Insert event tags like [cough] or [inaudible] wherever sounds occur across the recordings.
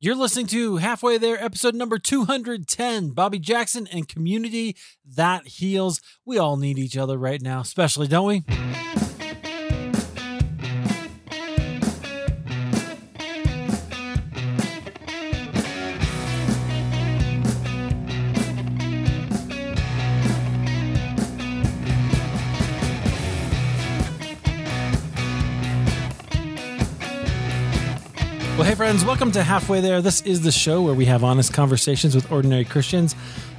You're listening to Halfway There, episode number 210 Bobby Jackson and Community That Heals. We all need each other right now, especially, don't we? Friends, welcome to Halfway There. This is the show where we have honest conversations with ordinary Christians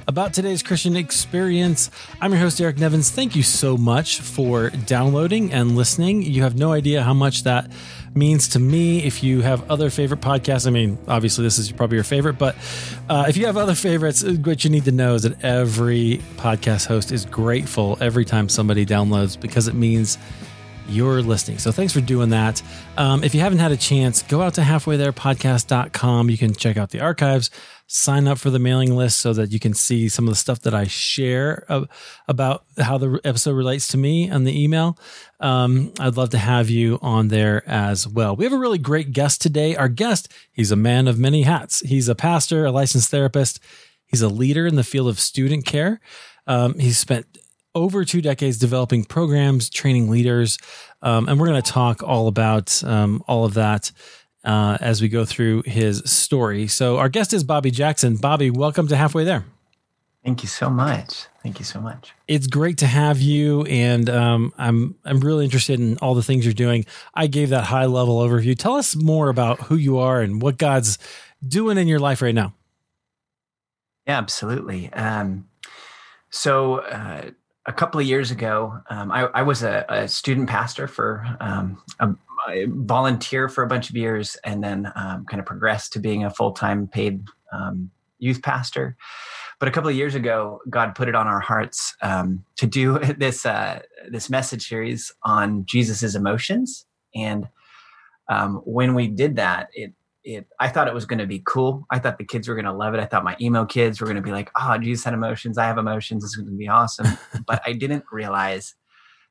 about today's Christian experience. I'm your host, Eric Nevins. Thank you so much for downloading and listening. You have no idea how much that means to me. If you have other favorite podcasts, I mean, obviously, this is probably your favorite, but uh, if you have other favorites, what you need to know is that every podcast host is grateful every time somebody downloads because it means you're listening. So thanks for doing that. Um, if you haven't had a chance, go out to halfwaytherepodcast.com. You can check out the archives, sign up for the mailing list so that you can see some of the stuff that I share about how the episode relates to me on the email. Um, I'd love to have you on there as well. We have a really great guest today. Our guest, he's a man of many hats. He's a pastor, a licensed therapist. He's a leader in the field of student care. Um, he's spent over two decades developing programs, training leaders, um, and we're going to talk all about um, all of that uh, as we go through his story. So, our guest is Bobby Jackson. Bobby, welcome to Halfway There. Thank you so much. Thank you so much. It's great to have you, and um, I'm I'm really interested in all the things you're doing. I gave that high level overview. Tell us more about who you are and what God's doing in your life right now. Yeah, absolutely. Um, so, uh, a couple of years ago, um, I, I, was a, a, student pastor for um, volunteer for a bunch of years, and then um, kind of progressed to being a full time paid um, youth pastor. But a couple of years ago, God put it on our hearts um, to do [laughs] this uh, this message series on Jesus's emotions, and um, when we did that, it it I thought it was going to be cool. I thought the kids were going to love it. I thought my emo kids were going to be like, "Oh, Jesus had emotions. I have emotions. This is going to be awesome." [laughs] but I didn't realize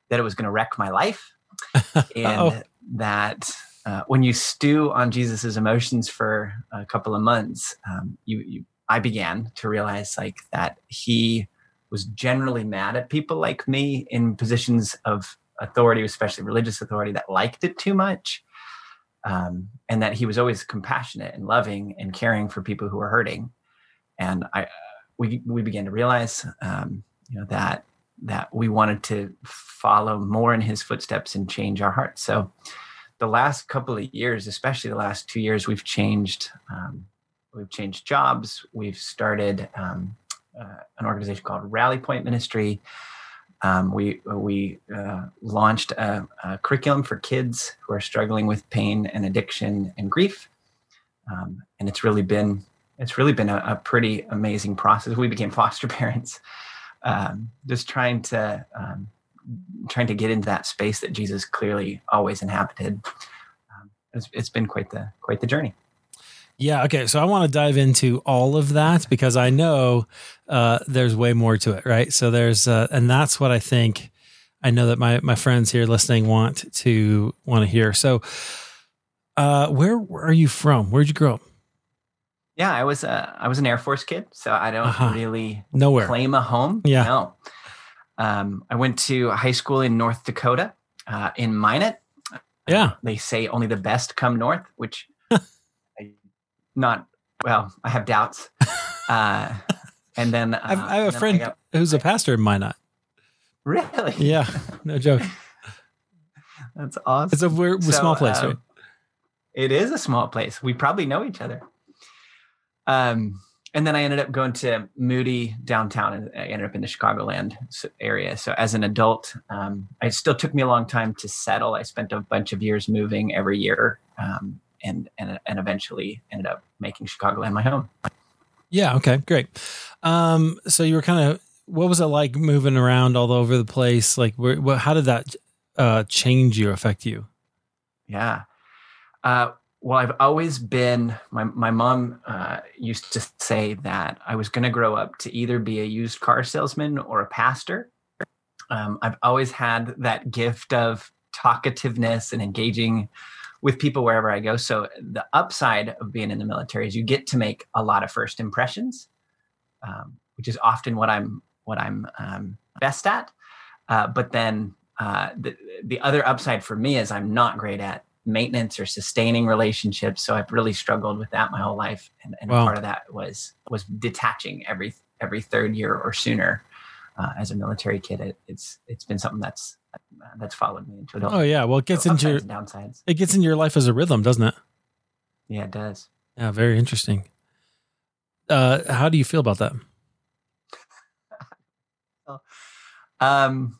that it was going to wreck my life, [laughs] and oh. that uh, when you stew on Jesus's emotions for a couple of months, um, you, you I began to realize like that he was generally mad at people like me in positions of authority, especially religious authority, that liked it too much um, and that he was always compassionate and loving and caring for people who were hurting. And I, we we began to realize, um, you know, that that we wanted to follow more in his footsteps and change our hearts. So, the last couple of years, especially the last two years, we've changed. Um, we've changed jobs. We've started um, uh, an organization called Rally Point Ministry um, we we uh, launched a, a, curriculum for kids who are struggling with pain and addiction and grief, um, and it's really been it's really been a, a, pretty amazing process. We became foster [laughs] parents, um, just trying to um, trying to get into that space that Jesus clearly always inhabited. Um, it's, it's been quite the quite the journey. Yeah. Okay. So I want to dive into all of that because I know uh, there's way more to it, right? So there's, uh, and that's what I think. I know that my my friends here listening want to want to hear. So, uh, where are you from? Where'd you grow up? Yeah, I was uh, I was an Air Force kid, so I don't uh-huh. really nowhere claim a home. Yeah. No. Um, I went to high school in North Dakota, uh, in Minot. Yeah. they say only the best come north, which [laughs] not well. I have doubts. [laughs] Uh, and then uh, I have a friend got, who's a pastor in Minot. Really? Yeah, no joke. [laughs] That's awesome. It's a weird, so, small place, um, right? It is a small place. We probably know each other. Um, and then I ended up going to Moody downtown, and I ended up in the Chicagoland area. So as an adult, um, it still took me a long time to settle. I spent a bunch of years moving every year, um, and and and eventually ended up making Chicagoland my home. Yeah. Okay. Great. Um, so you were kind of what was it like moving around all over the place? Like, where, how did that uh, change you, affect you? Yeah. Uh, well, I've always been. My my mom uh, used to say that I was going to grow up to either be a used car salesman or a pastor. Um, I've always had that gift of talkativeness and engaging with people wherever I go. So the upside of being in the military is you get to make a lot of first impressions, um, which is often what I'm what I'm um, best at. Uh, but then uh, the the other upside for me is I'm not great at maintenance or sustaining relationships. So I've really struggled with that my whole life, and, and wow. part of that was was detaching every every third year or sooner. Uh, as a military kid, it, it's it's been something that's that's followed me into adulthood. Oh yeah, well it gets so into your downsides. It gets into your life as a rhythm, doesn't it? Yeah, it does. Yeah, very interesting. Uh, how do you feel about that? [laughs] um,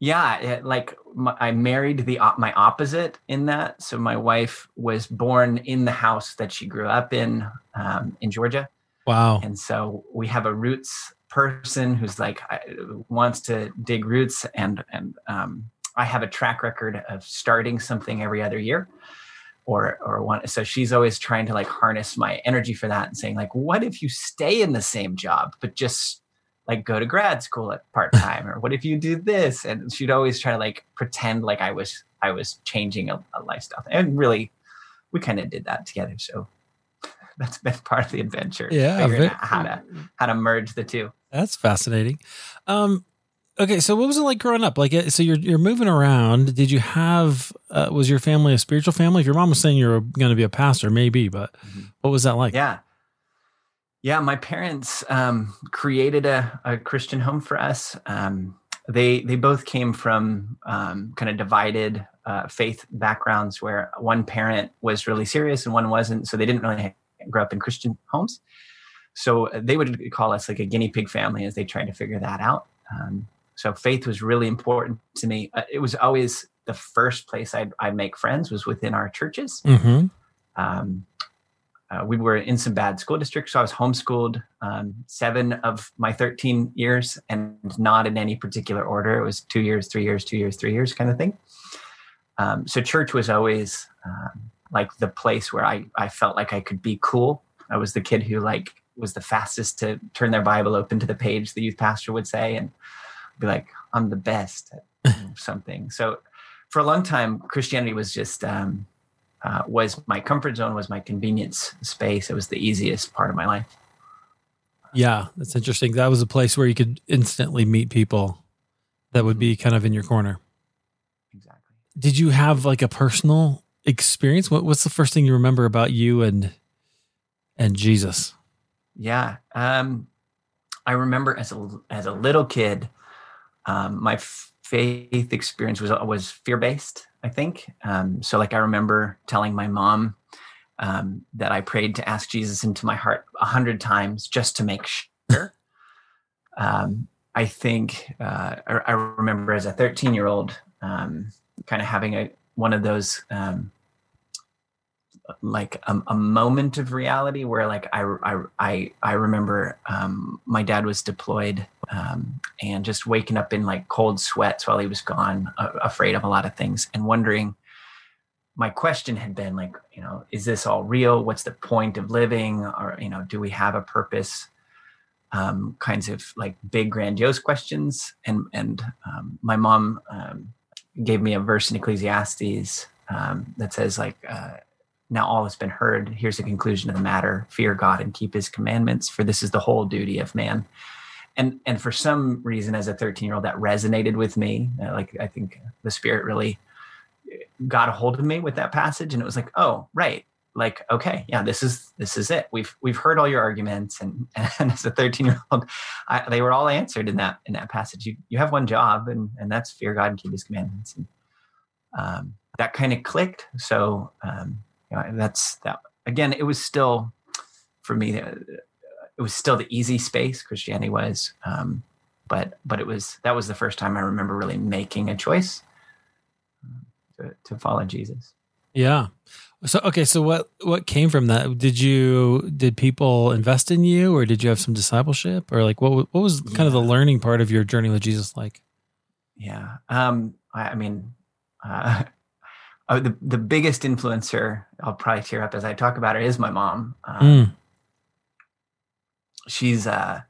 yeah, it, like my, I married the my opposite in that. So my wife was born in the house that she grew up in um, in Georgia. Wow. And so we have a roots person who's like wants to dig roots and and um, I have a track record of starting something every other year or or one so she's always trying to like harness my energy for that and saying like what if you stay in the same job but just like go to grad school at part [laughs] time? Or what if you do this? And she'd always try to like pretend like I was I was changing a, a lifestyle. And really we kind of did that together so [laughs] that's been part of the adventure yeah how to how to merge the two that's fascinating. Um, okay, so what was it like growing up? Like, uh, so you're you're moving around. Did you have? Uh, was your family a spiritual family? If your mom was saying you're going to be a pastor, maybe, but mm-hmm. what was that like? Yeah, yeah. My parents um, created a, a Christian home for us. Um, they they both came from um, kind of divided uh, faith backgrounds, where one parent was really serious and one wasn't. So they didn't really grow up in Christian homes. So uh, they would call us like a guinea pig family as they tried to figure that out. Um, so faith was really important to me. Uh, it was always the first place I'd, I'd, make friends was within our churches. Mm-hmm. Um, uh, we were in some bad school districts, so I was homeschooled um, seven of my 13 years, and not in any particular order. It was two years, three years, two years, three years, kind of thing. Um, so church was always um, like the place where I I felt like I could be cool. I was the kid who like was the fastest to turn their Bible open to the page, the youth pastor would say, and be like, I'm the best at [laughs] something. So for a long time, Christianity was just, um, uh, was my comfort zone, was my convenience space. It was the easiest part of my life. Yeah, that's interesting. That was a place where you could instantly meet people that would be kind of in your corner. Exactly. Did you have like a personal experience? What, what's the first thing you remember about you and and Jesus? Yeah. Um, I remember as a as a little kid, um, my faith experience was was fear based. I think um, so. Like I remember telling my mom um, that I prayed to ask Jesus into my heart a hundred times just to make sure. [laughs] Um, I think uh, I, I, remember as a 13 year old, um, kind of having a one of those um, like a, a, moment of reality where like I I I, I remember um, my dad was deployed um, and just waking up in like cold sweats while he was gone, uh, afraid of a lot of things and wondering. My question had been like, you know, is this all real? What's the point of living? Or you know, do we have a purpose? Um, kinds of like big grandiose questions. And and um, my mom um, gave me a verse in Ecclesiastes um, that says like. Uh, now all has been heard. Here's the conclusion of the matter fear God and keep his commandments, for this is the whole duty of man. And, and for some reason, as a 13 year old, that resonated with me. Uh, like, I think the Spirit really got a hold of me with that passage. And it was like, oh, right. Like, okay, yeah, this is this is it. We've we've heard all your arguments, and, [laughs] and as a 13 year old, they were all answered in that in that passage. You you have one job, and and that's fear God and keep His commandments. And um, that kind of clicked. So um, you know, that's that again it was still for me uh, it was still the easy space christianity was um, but but it was that was the first time i remember really making a choice um, to, to follow jesus yeah so okay so what what came from that did you did people invest in you or did you have some discipleship or like what what was kind yeah. of the learning part of your journey with jesus like yeah um i, I mean uh, [laughs] uh, the the biggest influencer I'll probably tear up as I talk about her is my mom. Um, mm. She's uh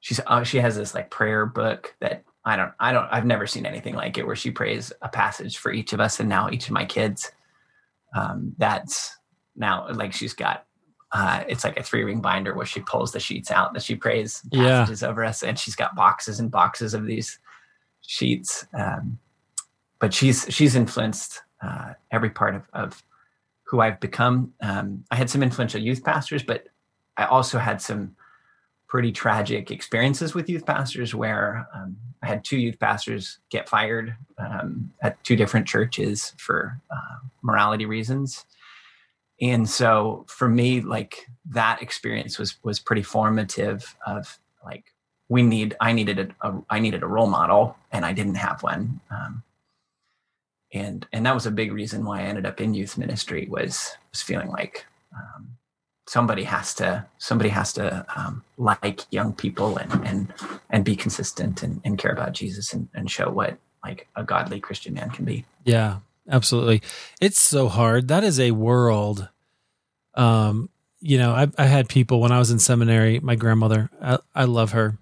she's uh, she has this like prayer book that I don't I don't I've never seen anything like it where she prays a passage for each of us and now each of my kids. Um, that's now like she's got uh, it's like a three ring binder where she pulls the sheets out that she prays passages yeah. over us, and she's got boxes and boxes of these sheets. Um, but she's she's influenced uh, every part of, of who I've become. Um, I had some influential youth pastors, but I also had some pretty tragic experiences with youth pastors where um, I had two youth pastors get fired um, at two different churches for uh, morality reasons. And so for me, like that experience was was pretty formative of like we need I needed a, a I needed a role model and I didn't have one. Um, and and that was a big reason why I ended up in youth ministry was was feeling like um, somebody has to somebody has to um, like young people and and and be consistent and, and care about Jesus and, and show what like a godly Christian man can be. Yeah, absolutely. It's so hard. That is a world. Um, you know, I, I had people when I was in seminary. My grandmother, I, I love her,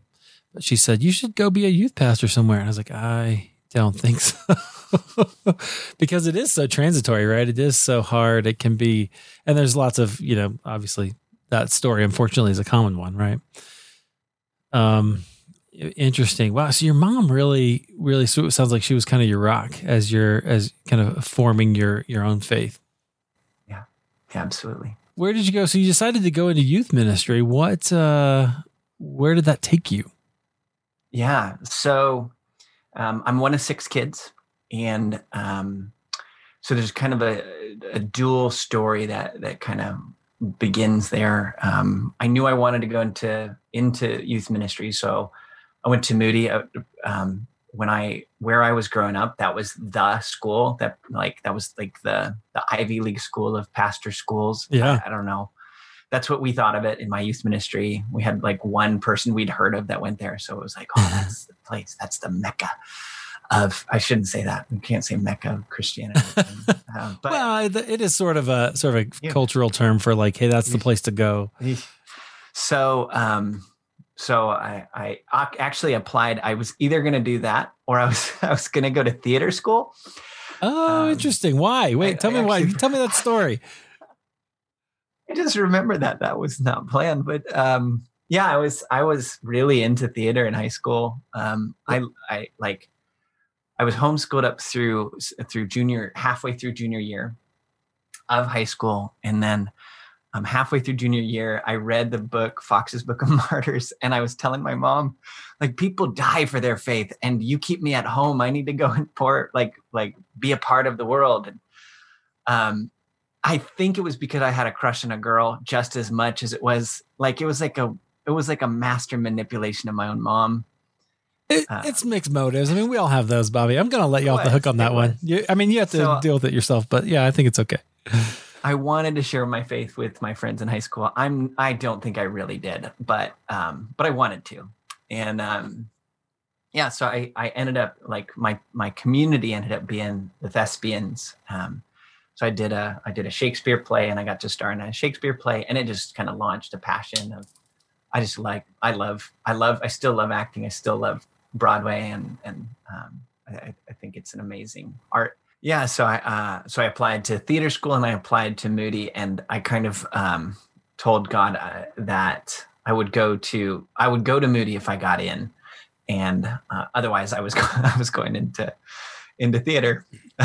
but she said you should go be a youth pastor somewhere. And I was like, I don't think so. [laughs] [laughs] because it is so transitory, right? It is so hard. It can be, and there's lots of, you know, obviously that story, unfortunately, is a common one, right? Um, interesting. Wow. So your mom really, really sounds like she was kind of your rock as your, as kind of forming your, your own faith. Yeah. Yeah, absolutely. Where did you go? So you decided to go into youth ministry. What, uh, where did that take you? Yeah. So, um, I'm one of six kids and um, so there's kind of a, a, dual story that that kind of begins there. Um, I knew I wanted to go into into youth ministry, so I went to Moody. Uh, um, when I where I was growing up, that was the school that like that was like the the Ivy League school of pastor schools. Yeah, I, I don't know. That's what we thought of it in my youth ministry. We had like one person we'd heard of that went there, so it was like, oh, [laughs] that's the place. That's the mecca of I shouldn't say that. We can't say Mecca of Christianity. [laughs] uh, but well, it is sort of a sort of a yeah. cultural term for like, hey, that's the place to go. So, um, so I, I actually applied. I was either going to do that or I was [laughs] I was going to go to theater school. Oh, um, interesting. Why? Wait, I, tell I me actually, why. Tell me that story. [laughs] I just remember that that was not planned, but um, yeah, I was I was really into theater in high school. Um, I I like I was homeschooled up through through junior halfway through junior year of high school, and then um, halfway through junior year, I read the book Fox's Book of [laughs] Martyrs, and I was telling my mom, like, people die for their faith, and you keep me at home. I need to go [laughs] and pour, like, like be a part of the world. And um, I think it was because I had a crush on a girl just as much as it was like it was like a it was like a master manipulation of my own mom it, uh, it's mixed motives. I mean, we all have those, Bobby. I'm going to let you off the hook on that one. You, I mean, you have to so, deal with it yourself, but yeah, I think it's okay. I wanted to share my faith with my friends in high school. I'm I don't think I really did, but um, but I wanted to, and um, yeah. So I I ended up like my my community ended up being the thespians. Um, so I did a I did a Shakespeare play, and I got to star in a Shakespeare play, and it just kind of launched a passion of I just like I love I love I still love acting. I still love Broadway, and and um, I, I, think it's an amazing art. Yeah, so I uh, so I applied to theater school and I applied to Moody, and I kind of um, told God uh, that I would go to I would go to Moody if I got in, and uh, otherwise I was [laughs] I was going into into theater. [laughs]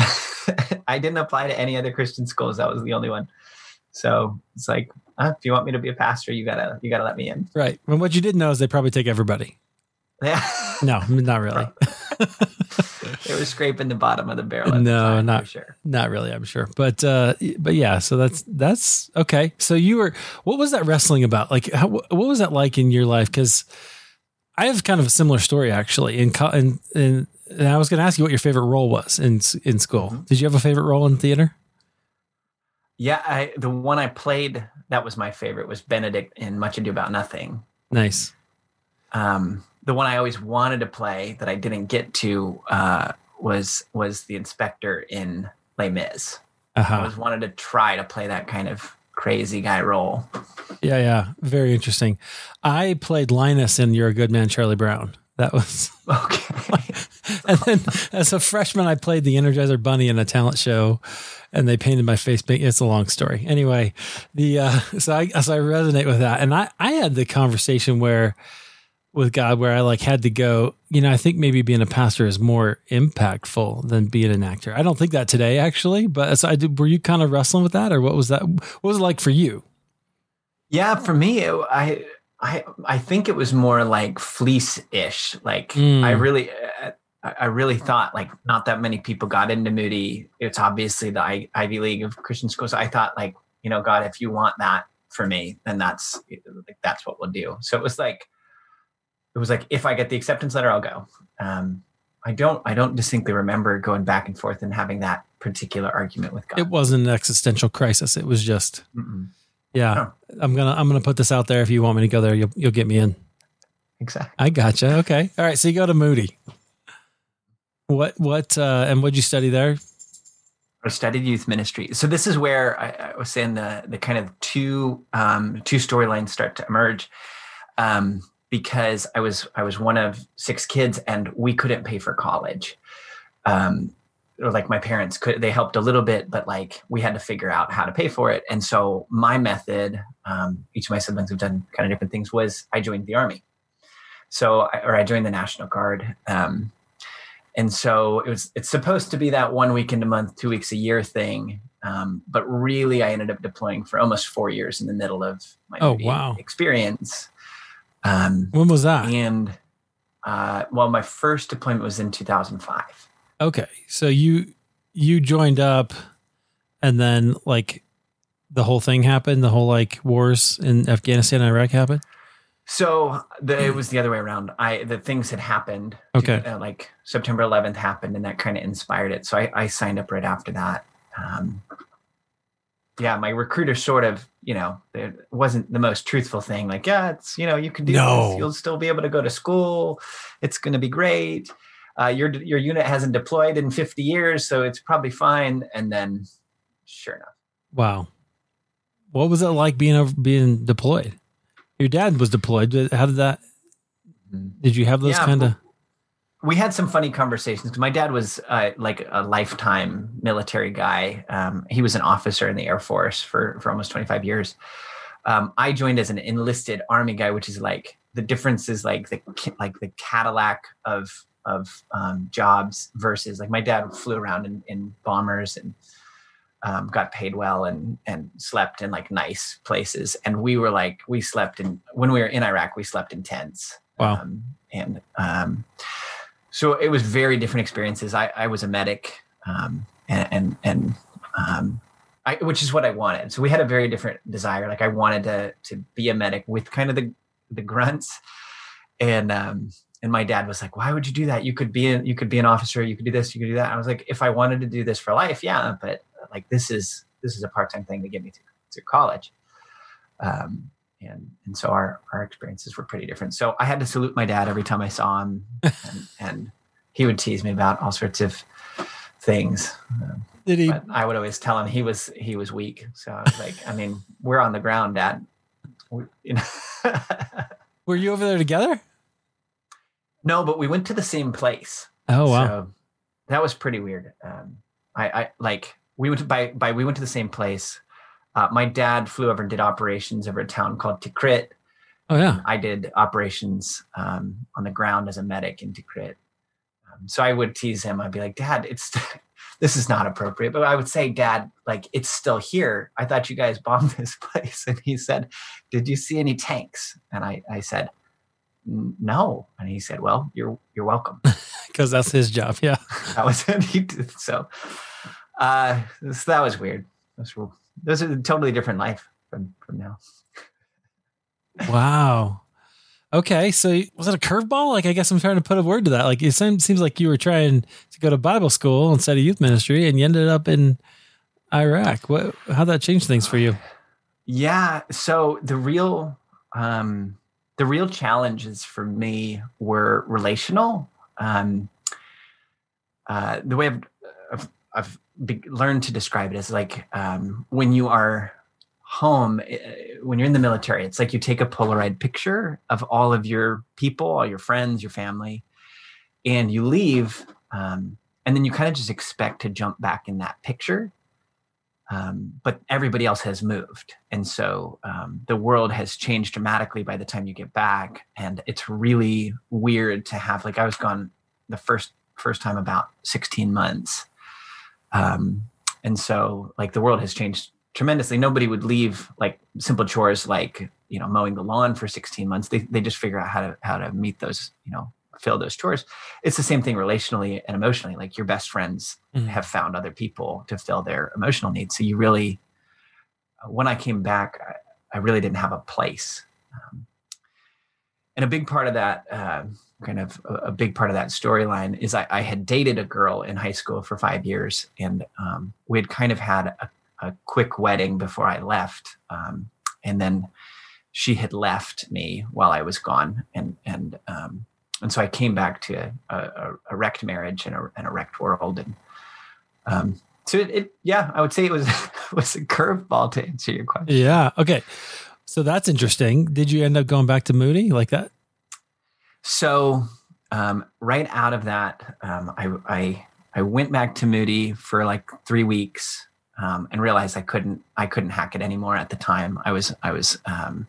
I didn't apply to any other Christian schools. That was the only one. So it's like, uh, if you want me to be a pastor, you gotta you gotta let me in. Right. And what you didn't know is they probably take everybody. Yeah. [laughs] no, not really. it was scraping the bottom of the barrel. no, time, not sure. Not really. I'm sure, but uh, but yeah. So that's that's okay. So you were. What was that wrestling about? Like, how, what was that like in your life? Because I have kind of a similar story actually. In in, in and I was going to ask you what your favorite role was in in school. Mm-hmm. Did you have a favorite role in theater? Yeah, I, the one I played that was my favorite was Benedict in Much Ado About Nothing. Nice. Um, the one I always wanted to play that I didn't get to uh, was was the inspector in Les Mis. Uh-huh. I always wanted to try to play that kind of crazy guy role. Yeah, yeah, very interesting. I played Linus in "You're a Good Man, Charlie Brown." That was [laughs] okay. [laughs] and then as a freshman, I played the Energizer Bunny in a talent show, and they painted my face. It's a long story. Anyway, the uh, [laughs] so I so I resonate with that, and I I had the conversation where with God where I like had to go. You know, I think maybe being a pastor is more impactful than being an actor. I don't think that today actually, but so I did. Were you kind of wrestling with that, or what was that? What was it like for you? Yeah, for me, it, I I I think it was more like fleece ish. Like mm. I really. I really thought like not that many people got into Moody. It's obviously the I, Ivy League of Christian schools. I thought like, you know, God, if you want that for me, then that's like, that's what we'll do. So it was like, it was like, if I get the acceptance letter, I'll go. Um, I don't, I don't distinctly remember going back and forth and having that particular argument with God. It wasn't an existential crisis. It was just, Mm-mm. yeah, no. I'm gonna, I'm gonna put this out there. If you want me to go there, you'll, you'll get me in. Exactly. I gotcha. Okay. All right. So you go to Moody. What what uh, and what did you study there? I studied youth ministry. So this is where I, I was saying the the kind of two um, two storylines start to emerge. Um, because I was I was one of six kids and we couldn't pay for college. Um, or like my parents could they helped a little bit, but like we had to figure out how to pay for it. And so my method, um, each of my siblings have done kind of different things, was I joined the army. So I, or I joined the National Guard. Um, and so it was it's supposed to be that one weekend a month two weeks a year thing um, but really i ended up deploying for almost four years in the middle of my oh, wow. experience um, when was that and uh, well my first deployment was in 2005 okay so you you joined up and then like the whole thing happened the whole like wars in afghanistan and iraq happened so the, it was the other way around. I the things had happened. Okay. To, uh, like September 11th happened, and that kind of inspired it. So I, I signed up right after that. Um, yeah, my recruiter sort of, you know, it wasn't the most truthful thing. Like, yeah, it's you know, you can do no. this. You'll still be able to go to school. It's going to be great. Uh, your your unit hasn't deployed in 50 years, so it's probably fine. And then, sure enough. Wow. What was it like being being deployed? Your dad was deployed. How did that? Mm-hmm. Did you have those yeah, kind of? We had some funny conversations because my dad was uh, like a lifetime military guy. Um, he was an officer in the Air Force for for almost twenty five years. Um, I joined as an enlisted Army guy, which is like the difference is like the like the Cadillac of of um, jobs versus like my dad flew around in, in bombers and um, got paid well and and slept in like nice places. And we were like we slept in when we were in Iraq, we slept in tents. Wow. Um, and um, so it was very different experiences. I, I was a medic, um, and and, and um, I, which is what I wanted. So we had a very different desire. Like I wanted to to be a medic with kind of the the grunts, and um, and my dad was like, "Why would you do that? You could be an, you could be an officer. You could do this. You could do that." I was like, "If I wanted to do this for life, yeah, but like this is this is a part-time thing to get me to, to college um, and and so our our experiences were pretty different. So i had to salute my dad every time i saw him [laughs] and, and he would tease me about all sorts of things. Did he? I would always tell him he was he was weak. So i was like i mean we're on the ground dad. We, you know. [laughs] Were you over there together? No but we went to the same place. Oh wow. So that was pretty weird. Um, I, I like we went to by by we went to the same place. Uh, my dad flew over and did operations over a town called Tikrit. Oh yeah, I did operations um, on the ground as a medic in Tikrit. Um, so I would tease him. I'd be like, "Dad, it's [laughs] this is not appropriate." But I would say, "Dad, like it's still here. I thought you guys [laughs] bombed this place." And he said, "Did you see any tanks?" And I I said, "No." And he said, "Well, you're you're welcome." [laughs] Because that's his job. Yeah, that was it. So uh, so that was weird. That's Those are a totally different life from from now. wow. Okay, so was it a curveball? Like, I guess I'm trying to put a word to that. Like, it seems, seems like you were trying to go to Bible school instead of youth ministry, and you ended up in Iraq. What? How that changed things for you? Yeah. So the real, um, the real challenges for me were relational. Um, uh, the way I've, I've, I've be, learn to describe it as like um, when you are home eh, when you're in the military it's like you take a polaroid picture of all of your people all your friends your family and you leave um, and then you kind of just expect to jump back in that picture um, but everybody else has moved. And so um, the world has changed dramatically by the time you get back and it's really weird to have like i was gone the first first time about 16 months um, and so like the world has changed tremendously. Nobody would leave like simple chores like you know mowing the lawn for 16 months. They, they just figure out how to how to meet those you know fill those chores. It's the same thing relationally and emotionally. Like your best friends mm-hmm. have found other people to fill their emotional needs. So you really when i came back i, I really didn't have a place. Um, and a big part of that uh, kind of a, a, big part of that storyline is I, I, had dated a girl in high school for five years and um, we had kind of had a, a quick wedding before i left um, and then she had left me while I was gone, and and um, and so I came back to a, a, a wrecked marriage and a, and a, wrecked world, and um, so it, it, yeah, I would say it was [laughs] was a curveball to answer your question. Yeah. Okay. So that's interesting. Did you end up going back to Moody like that? So um, right out of that, um, I, I I went back to Moody for like three weeks um, and realized I couldn't I couldn't hack it anymore at the time. I was I was um,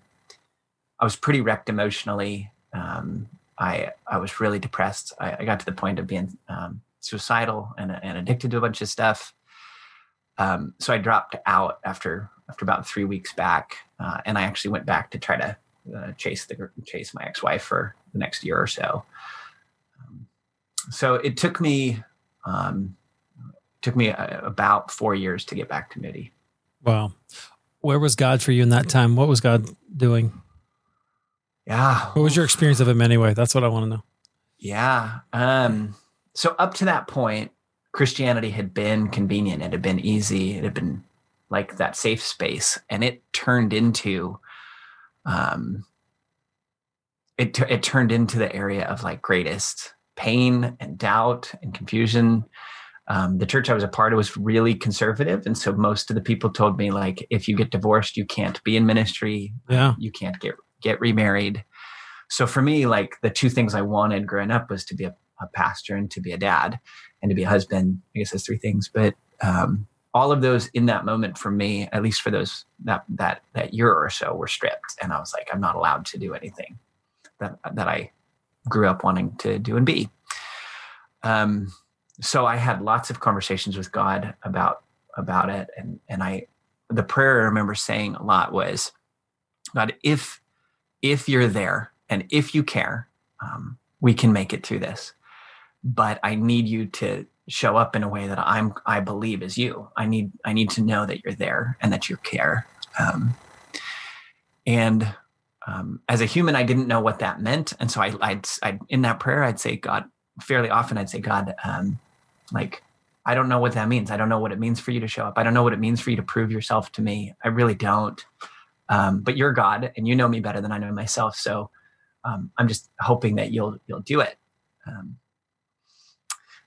I was pretty wrecked emotionally. Um, I I was really depressed. I, I got to the point of being um, suicidal and, and addicted to a bunch of stuff. So I dropped out after after about three weeks back, uh, and I actually went back to try to uh, chase the chase my ex wife for the next year or so. Um, so it took me um, took me a, uh, about four years to get back to Moody. Wow, where was God for you in that time? What was God doing? Yeah. What was your experience of him anyway? That's what I want to know. Yeah. Um, so up to that point, Christianity had been convenient. It had been easy. It had been like that safe space, and it turned into, um, it it turned into the area of like greatest pain and doubt and confusion. Um, the church I was a part of was really conservative, and so most of the people told me like, if you get divorced, you can't be in ministry. Yeah, you can't get get remarried. So for me, like the two things I wanted growing up was to be a, a pastor and to be a dad and to be a husband. I guess those three things. But um, all of those in that moment for me, at least for those that that that year or so, were stripped, and I was like, I'm not allowed to do anything that that I grew up wanting to do and be. Um, so I had lots of conversations with God about about it, and and I the prayer I remember saying a lot was, God, if if you're there and if you care, um, we can make it through this. But I need you to show up in a way that I'm I believe is you. I need I need to know that you're there and that you care. Um, and um, as a human, I didn't know what that meant, and so I, I'd, I'd in that prayer I'd say God fairly often I'd say God, um, like I don't know what that means. I don't know what it means for you to show up. I don't know what it means for you to prove yourself to me. I really don't. Um, but you're God, and you know me better than I know myself. So um, I'm just hoping that you'll you'll do it. Um,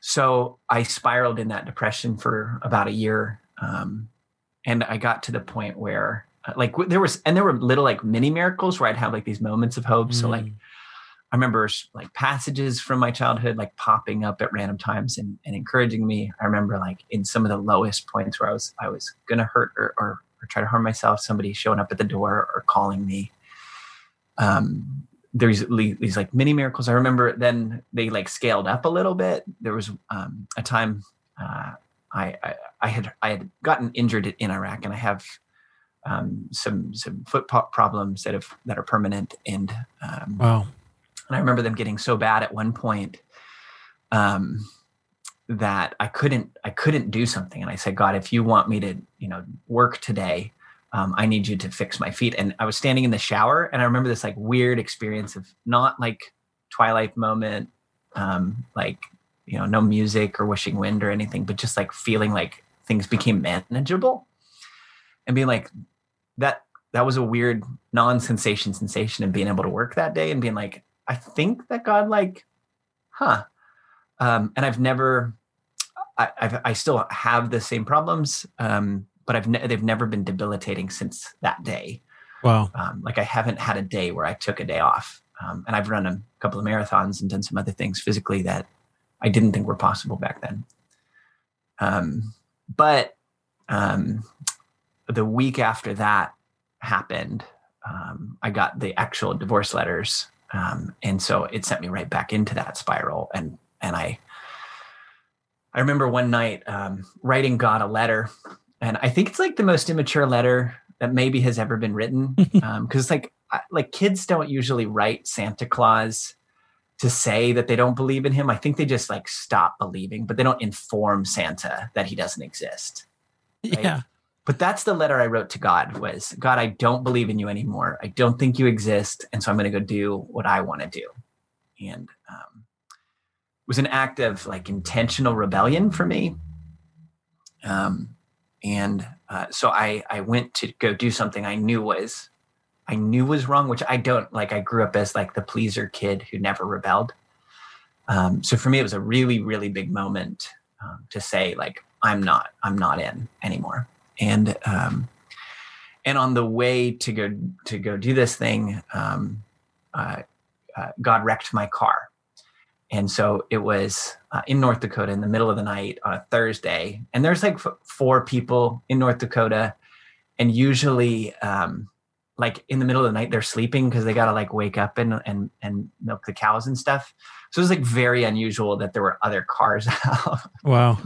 so I spiraled in that depression for about a year, um, and I got to the point where, like, there was, and there were little like mini miracles where I'd have like these moments of hope. Mm. So like. I remember like passages from my childhood like popping up at random times and, and encouraging me. I remember like in some of the lowest points where I was I was gonna hurt or, or or try to harm myself, somebody showing up at the door or calling me. Um, there's these like mini miracles. I remember then they like scaled up a little bit. There was um, a time uh, I, I, I had I had gotten injured in Iraq, and I have um, some some foot problems that have that are permanent. And um, wow, and I remember them getting so bad at one point. Um, that I couldn't I couldn't do something and I said God if you want me to you know work today um, I need you to fix my feet and I was standing in the shower and I remember this like weird experience of not like twilight moment um, like you know no music or wishing wind or anything but just like feeling like things became manageable and being like that that was a weird non-sensation sensation and being able to work that day and being like I think that God like huh um, and I've never, I, I've, I still have the same problems, um, but I've ne- they've never been debilitating since that day. Wow. Um, like I haven't had a day where I took a day off. Um, and I've run a couple of marathons and done some other things physically that I didn't think were possible back then. Um, but um, the week after that happened, um, I got the actual divorce letters, um, and so it sent me right back into that spiral. And and I I remember one night um, writing God a letter, and I think it's like the most immature letter that maybe has ever been written because [laughs] um, it's like like kids don't usually write Santa Claus to say that they don't believe in him. I think they just like stop believing, but they don't inform Santa that he doesn't exist. Right? Yeah. But that's the letter I wrote to God was God, I don't believe in you anymore. I don't think you exist. And so I'm going to go do what I want to do. And um, it was an act of like intentional rebellion for me. Um, and uh, so I, I went to go do something I knew was I knew was wrong, which I don't like. I grew up as like the pleaser kid who never rebelled. Um, so for me, it was a really, really big moment um, to say like, I'm not, I'm not in anymore and um, and on the way to go to go do this thing, um, uh, uh, God wrecked my car, and so it was uh, in North Dakota in the middle of the night on a Thursday, and there's like f- four people in North Dakota, and usually. Um, like in the middle of the night, they're sleeping because they gotta like wake up and and and milk the cows and stuff. So it was like very unusual that there were other cars [laughs] out. Wow.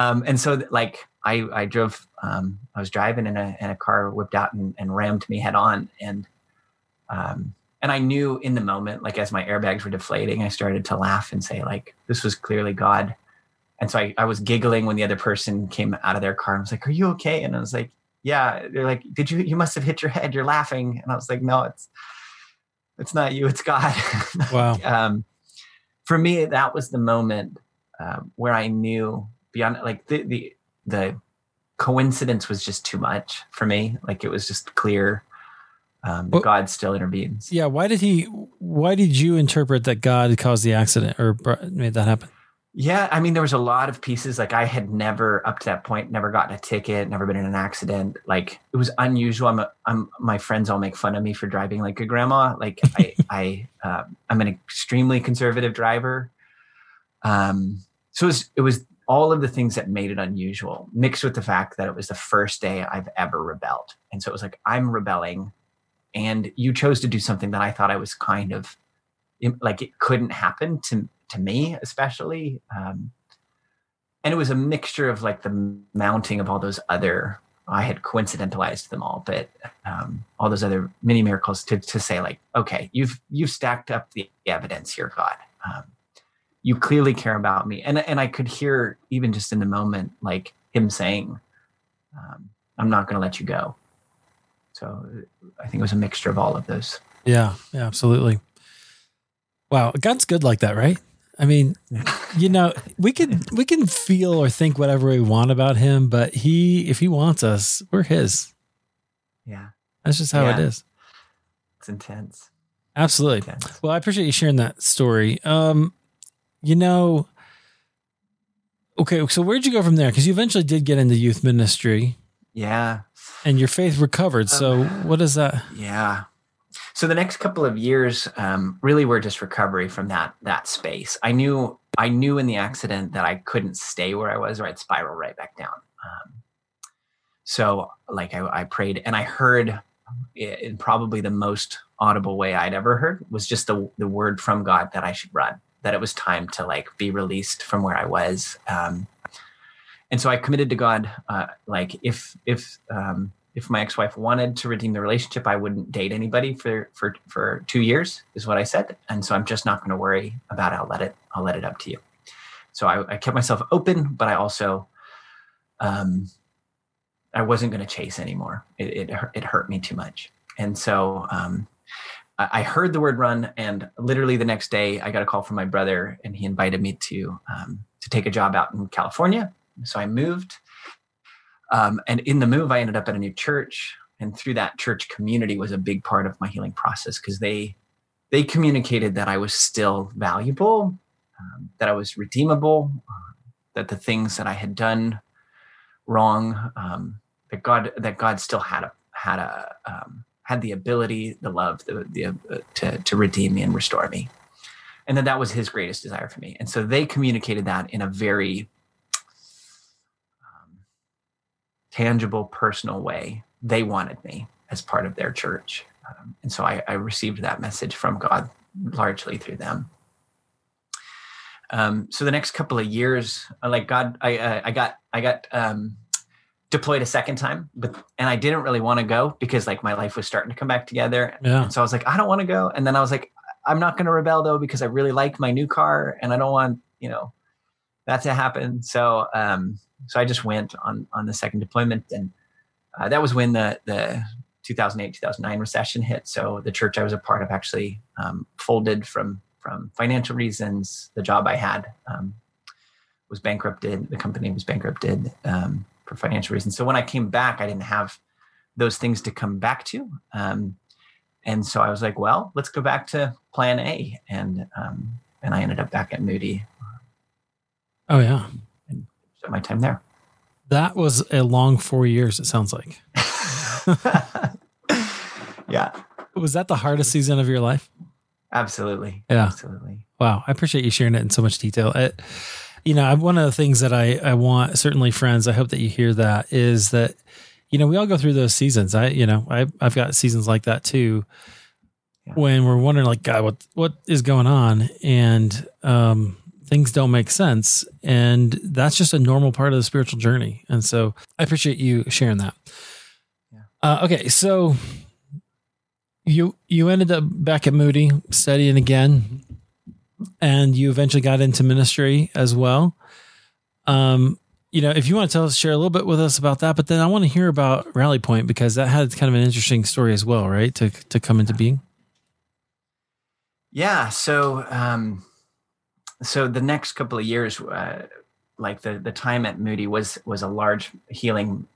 Um, and so like I, I drove, um, I was driving and a, and a car whipped out and, and rammed me head on. And, um, and I knew in the moment, like as my airbags were deflating, I started to laugh and say like, this was clearly God. And so I, I was giggling when the other person came out of their car and was like, are you okay? And I was like, yeah, they're like, did you, you must have hit your head. You're laughing. And I was like, no, it's, it's not you, it's God. [laughs] Wow. um, for me, that was the moment uh, where I knew beyond like the the the coincidence was just too much for me. Like it was just clear um, well, God still intervenes. Yeah. Why did he? Why did you interpret that God caused the accident or made that happen? Yeah, I mean, there was a lot of pieces. Like I had never, up to that point, never gotten a ticket, never been in an accident. Like it was unusual. I'm, a, I'm, my friends all make fun of me for driving like a grandma. Like [laughs] I, I, uh, I'm an extremely conservative driver. Um, so it was, it was all of the things that made it unusual, mixed with the fact that it was the first day I've ever rebelled. And so it was like, I'm rebelling. And you chose to do something that I thought I was kind of like it couldn't happen to, to me, especially. Um, and it was a mixture of like the mounting of all those other I had coincidentalized them all, but um, all those other mini miracles to, to say like, okay, you've you've stacked up the evidence here, God. Um, you clearly care about me. And and i could hear even just in the moment like him saying um, i'm not going to let you go. So i think it was a mixture of all of those. Yeah yeah absolutely. Wow god's good like that right? I mean you know we can we can feel or think whatever we want about him but he if he wants us we're his. Yeah. That's just how yeah. it is. It's intense. Absolutely. Intense. well i appreciate you sharing that story. Um you know, okay, so where'd you go from there? Because you eventually did get into youth ministry. Yeah. And your faith recovered. Um, so what is that? Yeah. So the next couple of years um, really were just recovery from that that space. I knew I knew in the accident that I couldn't stay where I was, or I'd spiral right back down. Um, so like I, I prayed and I heard in probably the most audible way I'd ever heard was just the the word from God that I should run that it was time to like be released from where I was. Um, and so I committed to God, uh, like if if um, if my ex-wife wanted to redeem the relationship, I wouldn't date anybody for for for two years, is what I said. And so I'm just not going to worry about it. I'll let it. I'll let it up to you. So I, I kept myself open, but I also, um, I wasn't going to chase anymore. It, it it hurt me too much. And so um, I heard the word run, and literally the next day, I got a call from my brother, and he invited me to um, to take a job out in California. So I moved, um, and in the move, I ended up at a new church, and through that church community was a big part of my healing process because they they communicated that I was still valuable, um, that I was redeemable, uh, that the things that I had done wrong, um, that God that God still had a had a um, had the ability, the love, the, the uh, to to redeem me and restore me, and that that was His greatest desire for me. And so they communicated that in a very um, tangible, personal way. They wanted me as part of their church, um, and so I, I received that message from God largely through them. Um, so the next couple of years, like God, I uh, I got I got um, deployed a second time, but and I didn't really want to go because like my life was starting to come back together. Yeah. And so I was like, I don't want to go. And then I was like, I'm not going to rebel though because I really like my new car and I don't want you know that to happen. So um, so I just went on on the second deployment, and uh, that was when the the 2008 2009 recession hit. So the church I was a part of actually um, folded from from financial reasons. The job I had um, was bankrupted. The company was bankrupted. Um, for financial reasons. So when I came back, I didn't have those things to come back to. Um, and so I was like, well, let's go back to plan A. And, um, and I ended up back at Moody. Oh yeah. And spent my time there. That was a long four years, it sounds like. [laughs] yeah. Was that the hardest season of your life? Absolutely. Yeah. Absolutely. Wow. I appreciate you sharing it in so much detail. It, you know, one of the things that I, I want, certainly friends, I hope that you hear that is that, you know, we all go through those seasons. I, you know, I, I've got seasons like that too, yeah. when we're wondering like, God, what, what is going on? And, um, things don't make sense. And that's just a normal part of the spiritual journey. And so I appreciate you sharing that. Yeah. Uh, okay. So you, you ended up back at Moody studying again and you eventually got into ministry as well. Um, you know, if you want to tell us, share a little bit with us about that, but then I want to hear about Rally Point because that had kind of an interesting story as well, right? To to come into being. Yeah. So, um, so the next couple of years, uh, like the the time at Moody was was a large healing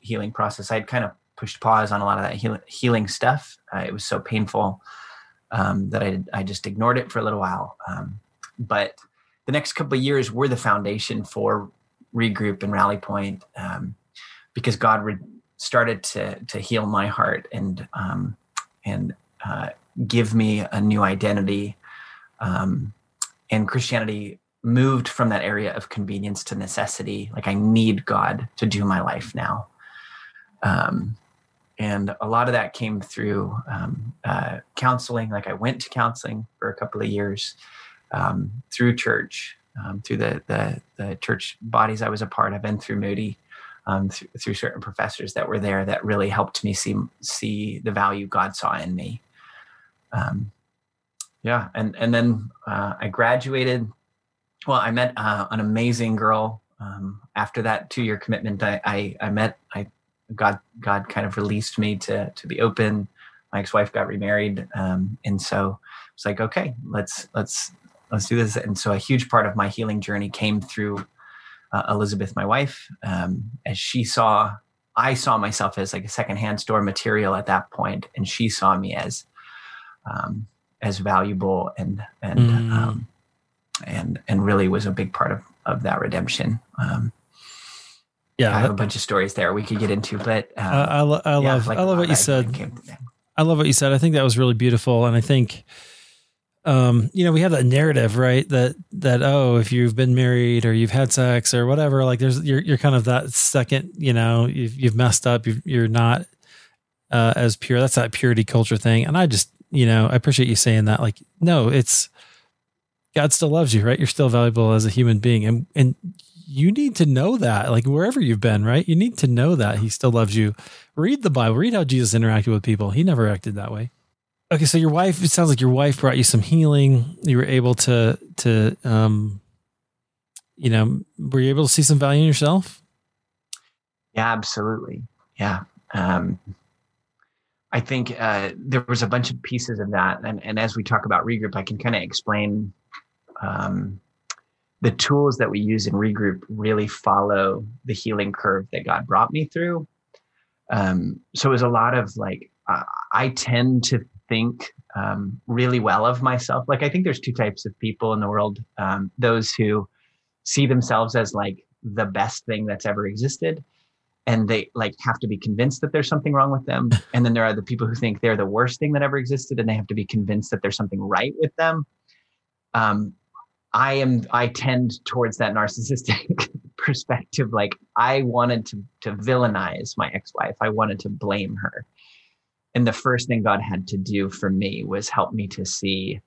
healing process. I'd kind of pushed pause on a lot of that healing, healing stuff. Uh, it was so painful um, that I, I just ignored it for a little while. Um, but the next couple of years were the foundation for regroup and rally point um, because God re- started to to heal my heart and um, and uh, give me a new identity. Um, and Christianity moved from that area of convenience to necessity. Like I need God to do my life now. Um, and a lot of that came through um, uh, counseling. Like i went to counseling for a couple of years um, through church um, through the, the, the church bodies i was a part of and through moody um, through, through, certain professors that were there that really helped me see see the value god saw in me. Um, yeah and and then uh, i graduated. Well i met uh, an amazing girl um, after that two year commitment I, I, I met i God God kind of released me to to be open. My ex-wife got remarried, um, and so it's like, okay, let's let's let's do this. And so a huge part of my healing journey came through uh, Elizabeth, my wife, um, as she saw. I saw myself as like a secondhand store material at that point, and she saw me as um, as valuable and and mm. um, and and really was a big part of of that redemption. Um, yeah, I have a bunch of stories there we could get into, but um, uh, I, lo- I yeah, love like I love what you said. I love what you said. I think that was really beautiful, and I think, um, you know, we have that narrative, right? That that oh, if you've been married or you've had sex or whatever, like there's you're you're kind of that second, you know, you've you've messed up, you are not uh, as pure. That's that purity culture thing, and I just you know I appreciate you saying that. Like, no, it's God still loves you, right? You're still valuable as a human being, and and you need to know that, like wherever you've been, right? You need to know that he still loves you. Read the Bible, read how Jesus interacted with people. He never acted that way. Okay, so your wife, it sounds like your wife brought you some healing. You were able to, to, um, you know, were you able to see some value in yourself? Yeah, absolutely. Yeah. Um, I think uh, there was a bunch of pieces of that, and and as we talk about regroup, I can kind of explain um, the tools that we use in regroup really follow the healing curve that God brought me through. Um, so it was a lot of like, uh, I tend to think um, really well of myself. Like, I think there's two types of people in the world um, those who see themselves as like the best thing that's ever existed. and they like have to be convinced that there's something wrong with them [laughs] and then there are the people who think they're the worst thing that ever existed and they have to be convinced that there's something right with them um, i am i tend towards that narcissistic [laughs] perspective like i wanted to to villainize my ex-wife i wanted to blame her and the first thing god had to do for me was help me to see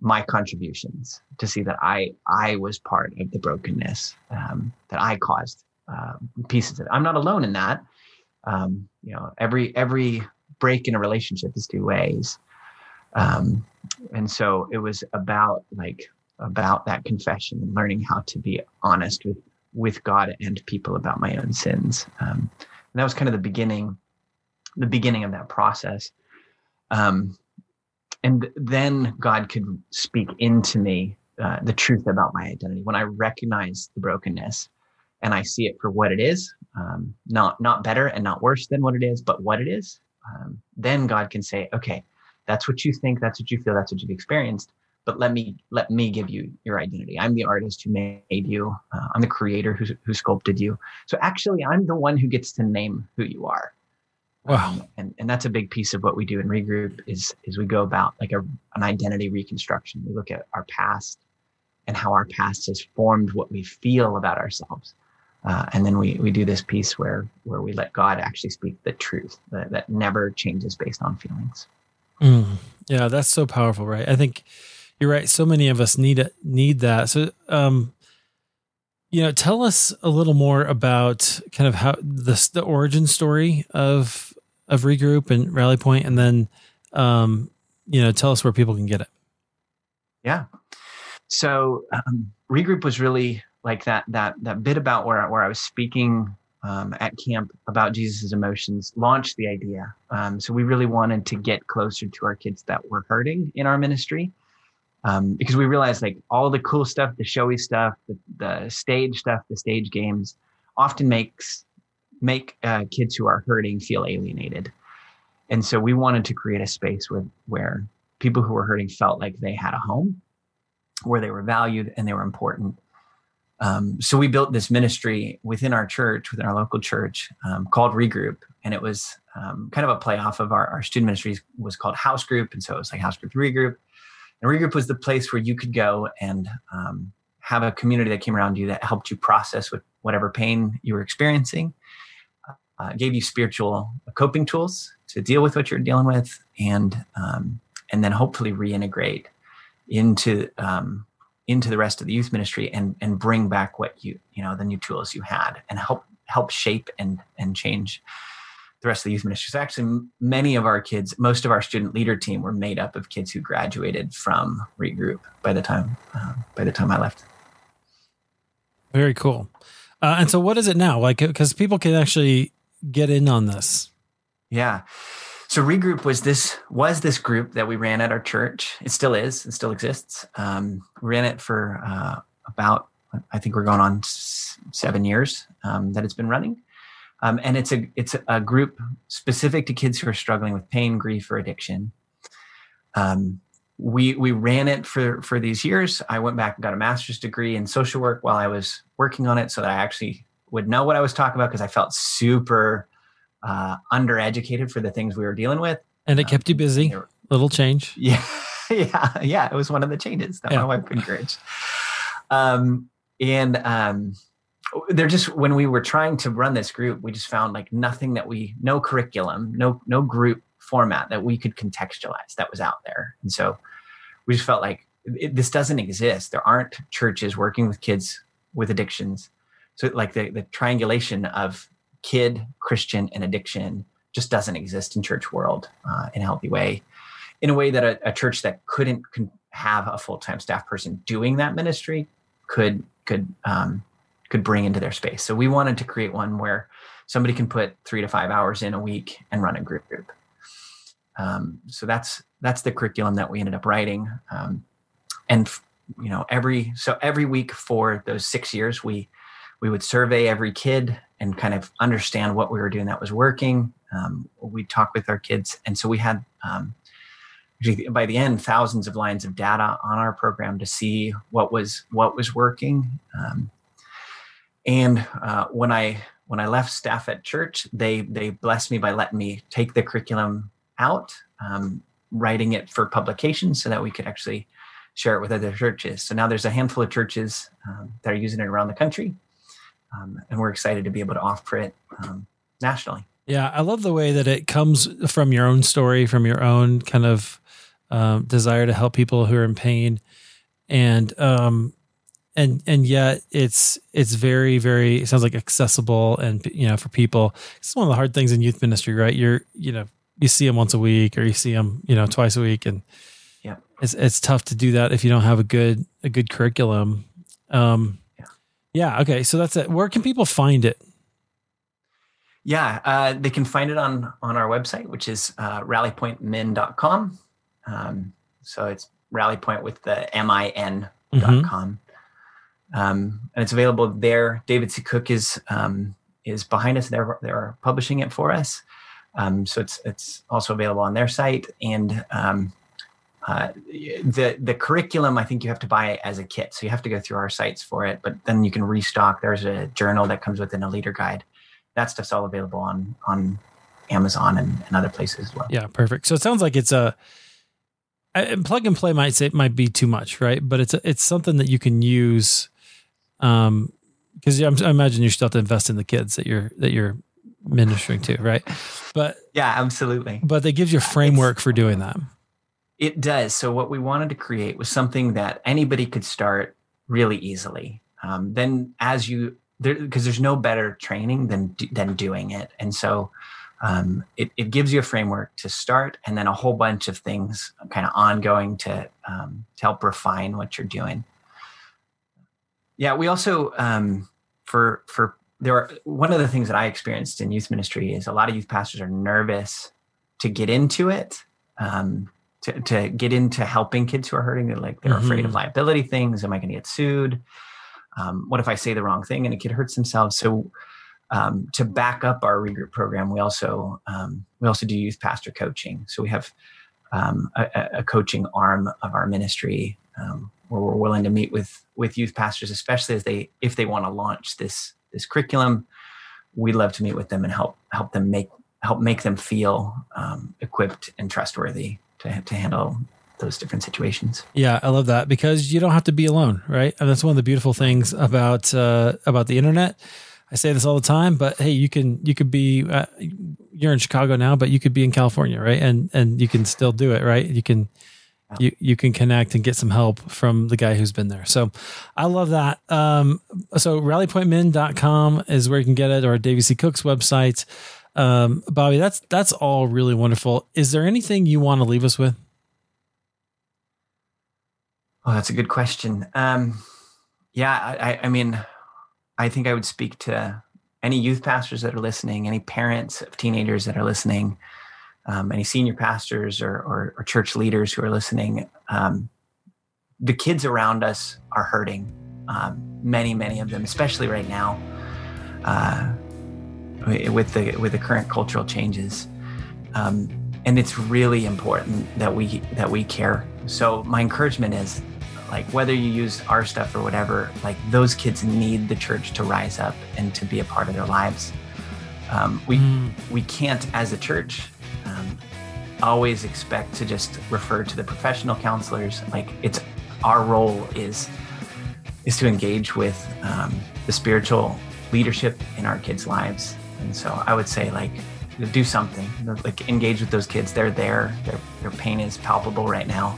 my contributions to see that i i was part of the brokenness um, that i caused uh, pieces of it. I'm not alone in that. Um, you know, every every break in a relationship is two ways, um, and so it was about like about that confession and learning how to be honest with with God and people about my own sins. Um, and that was kind of the beginning, the beginning of that process. Um, and then God could speak into me uh, the truth about my identity when I recognize the brokenness and I see it for what it is, um, not not better and not worse than what it is, but what it is, um, then God can say, okay, that's what you think, that's what you feel, that's what you've experienced. But let me let me give you your identity. I'm the artist who made you. Uh, I'm the creator who who sculpted you. So actually, I'm the one who gets to name who you are. Wow. Um, and and that's a big piece of what we do in regroup is is we go about like a an identity reconstruction. We look at our past and how our past has formed what we feel about ourselves. Uh, and then we we do this piece where where we let God actually speak the truth that, that never changes based on feelings. Mm, yeah, that's so powerful, right? I think you're right. So many of us need need that. So, um, you know, tell us a little more about kind of how the the origin story of of regroup and rally point, and then, um, you know, tell us where people can get it. Yeah. So um, regroup was really like that that that bit about where where I was speaking um, at camp about Jesus's emotions launched the idea. Um, so we really wanted to get closer to our kids that were hurting in our ministry. Um, because we realized like all the cool stuff, the showy stuff, the, the stage stuff, the stage games often makes make uh, kids who are hurting feel alienated. And so we wanted to create a space where where people who were hurting felt like they had a home, where they were valued and they were important, um, so we built this ministry within our church, within our local church, um, called Regroup, and it was um, kind of a play off of our, our student ministries was called House Group, and so it was like House Group Regroup, and Regroup was the place where you could go and um, have a community that came around you that helped you process with whatever pain you were experiencing, uh, gave you spiritual coping tools to deal with what you're dealing with, and um, and then hopefully reintegrate into um, into the rest of the youth ministry and and bring back what you you know the new tools you had and help help shape and and change the rest of the youth ministry. So actually, many of our kids, most of our student leader team, were made up of kids who graduated from Regroup by the time uh, by the time I left. Very cool. Uh, and so, what is it now? Like, because people can actually get in on this. Yeah. So regroup was this was this group that we ran at our church. It still is. It still exists. Um, we ran it for uh, about I think we're going on seven years um, that it's been running, um, and it's a it's a group specific to kids who are struggling with pain, grief, or addiction. Um, we we ran it for for these years. I went back and got a master's degree in social work while I was working on it, so that I actually would know what I was talking about because I felt super uh, undereducated for the things we were dealing with. And it kept you busy. Um, Little change. [laughs] Yeah. Yeah. Yeah. It was one of the changes that yeah. my wife encouraged. Um, and um, they're just when we were trying to run this group, we just found like nothing that we no curriculum, no no group format that we could contextualize that was out there. And so we just felt like it, this doesn't exist. There aren't churches working with kids with addictions. So like the, the triangulation of kid, Christian, and addiction just doesn't exist in church world uh, in a healthy way. In a way that a, a church that couldn't have a full time staff person doing that ministry could could um, could bring into their space. So we wanted to create one where somebody can put three to five hours in a week and run a group. Um, so that's that's the curriculum that we ended up writing. Um, and you know every so every week for those six years we we would survey every kid and kind of understand what we were doing that was working. Um, we'd talk with our kids. And so we had, um, by the end, thousands of lines of data on our program to see what was what was working. Um, and uh, when I when I left staff at church, they they blessed me by letting me take the curriculum out, um, writing it for publication so that we could actually share it with other churches. So now there's a handful of churches um, that are using it around the country, um, and we're excited to be able to offer it um, nationally. Yeah, I love the way that it comes from your own story, from your own kind of um, desire to help people who are in pain, and um, and and yet it's it's very very it sounds like accessible and you know for people. It's one of the hard things in youth ministry, right? You're you know you see them once a week or you see them you know twice a week, and yeah, it's it's tough to do that if you don't have a good a good curriculum. Um, yeah. yeah. Okay. So that's it. Where can people find it? Yeah, uh, they can find it on on our website, which is uh, rallypointmin.com. Um, so it's rallypoint with the M-I-N mm-hmm. Um, and it's available there. David C. Cook is um, is behind us. They're they're publishing it for us. Um, so it's it's also available on their site. And um, uh, the the curriculum, I think you have to buy it as a kit. So you have to go through our sites for it. But then you can restock. There's a journal that comes within a leader guide that stuff's all available on on Amazon and, and other places as well. Yeah, perfect. So it sounds like it's a plug and play might say it might be too much, right? But it's a, it's something that you can use. Um, because I imagine you still have to invest in the kids that you're that you're ministering to, right? But yeah, absolutely. But it gives you a framework it's, for doing that. It does. So what we wanted to create was something that anybody could start really easily. Um, then as you there because there's no better training than than doing it and so um, it, it gives you a framework to start and then a whole bunch of things kind of ongoing to, um, to help refine what you're doing yeah we also um, for for there are one of the things that i experienced in youth ministry is a lot of youth pastors are nervous to get into it um, to, to get into helping kids who are hurting they're like they're mm-hmm. afraid of liability things am i going to get sued um, what if I say the wrong thing and a kid hurts themselves? So um, to back up our regroup program, we also um, we also do youth pastor coaching. So we have um, a, a, coaching arm of our ministry um, where we're willing to meet with with youth pastors, especially as they if they want to launch this this curriculum. We'd love to meet with them and help help them make help make them feel um, equipped and trustworthy to to handle those different situations. Yeah, I love that because you don't have to be alone, right? And that's one of the beautiful things about uh, about the internet. I say this all the time, but hey, you can you could be uh, you're in Chicago now, but you could be in California, right? And and you can still do it, right? You can you you can connect and get some help from the guy who's been there. So I love that. Um, so rallypointmin.com is where you can get it or David C. Cook's website. Um, Bobby, that's that's all really wonderful. Is there anything you want to leave us with? Oh, that's a good question. Um, yeah, I, I mean, I think I would speak to any youth pastors that are listening, any parents of teenagers that are listening, um, any senior pastors or, or, or, church leaders who are listening. Um, the kids around us are hurting. Um, many, many of them, especially right now, uh, with the with the current cultural changes. Um, and it's really important that we that we care. So my encouragement is like whether you use our stuff or whatever like those kids need the church to rise up and to be a part of their lives um, we mm. we can't as a church always expect to just refer to the professional counselors. Like it's our role is is to engage with um, the spiritual leadership in our kids lives. And so i would say like do something like engage with those kids. They're there. Their, their pain is palpable right now.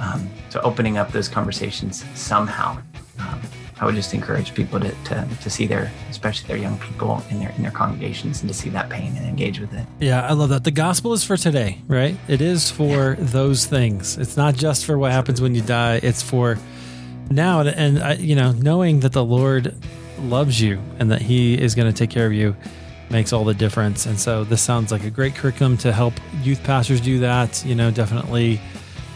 Um, so opening up those conversations somehow. Um, I would just encourage people to, to, to see their, especially their young people in their in their congregations, and to see that pain and engage with it. Yeah, I love that. The gospel is for today, right? It is for yeah. those things. It's not just for what happens when you die. It's for now, and I, you know, knowing that the Lord loves you and that He is going to take care of you makes all the difference. And so, this sounds like a great curriculum to help youth pastors do that. You know, definitely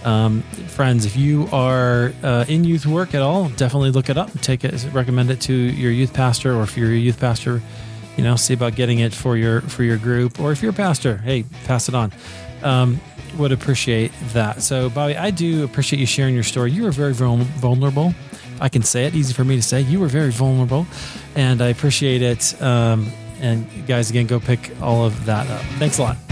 um, friends, if you are uh, in youth work at all, definitely look it up. Take it, recommend it to your youth pastor, or if you're a youth pastor, you know, see about getting it for your for your group, or if you're a pastor, hey, pass it on. Um, would appreciate that. So, Bobby, I do appreciate you sharing your story. You are very vulnerable, I can say it, easy for me to say. You were very vulnerable, and I appreciate it. Um, and guys, again, go pick all of that up. Thanks a lot.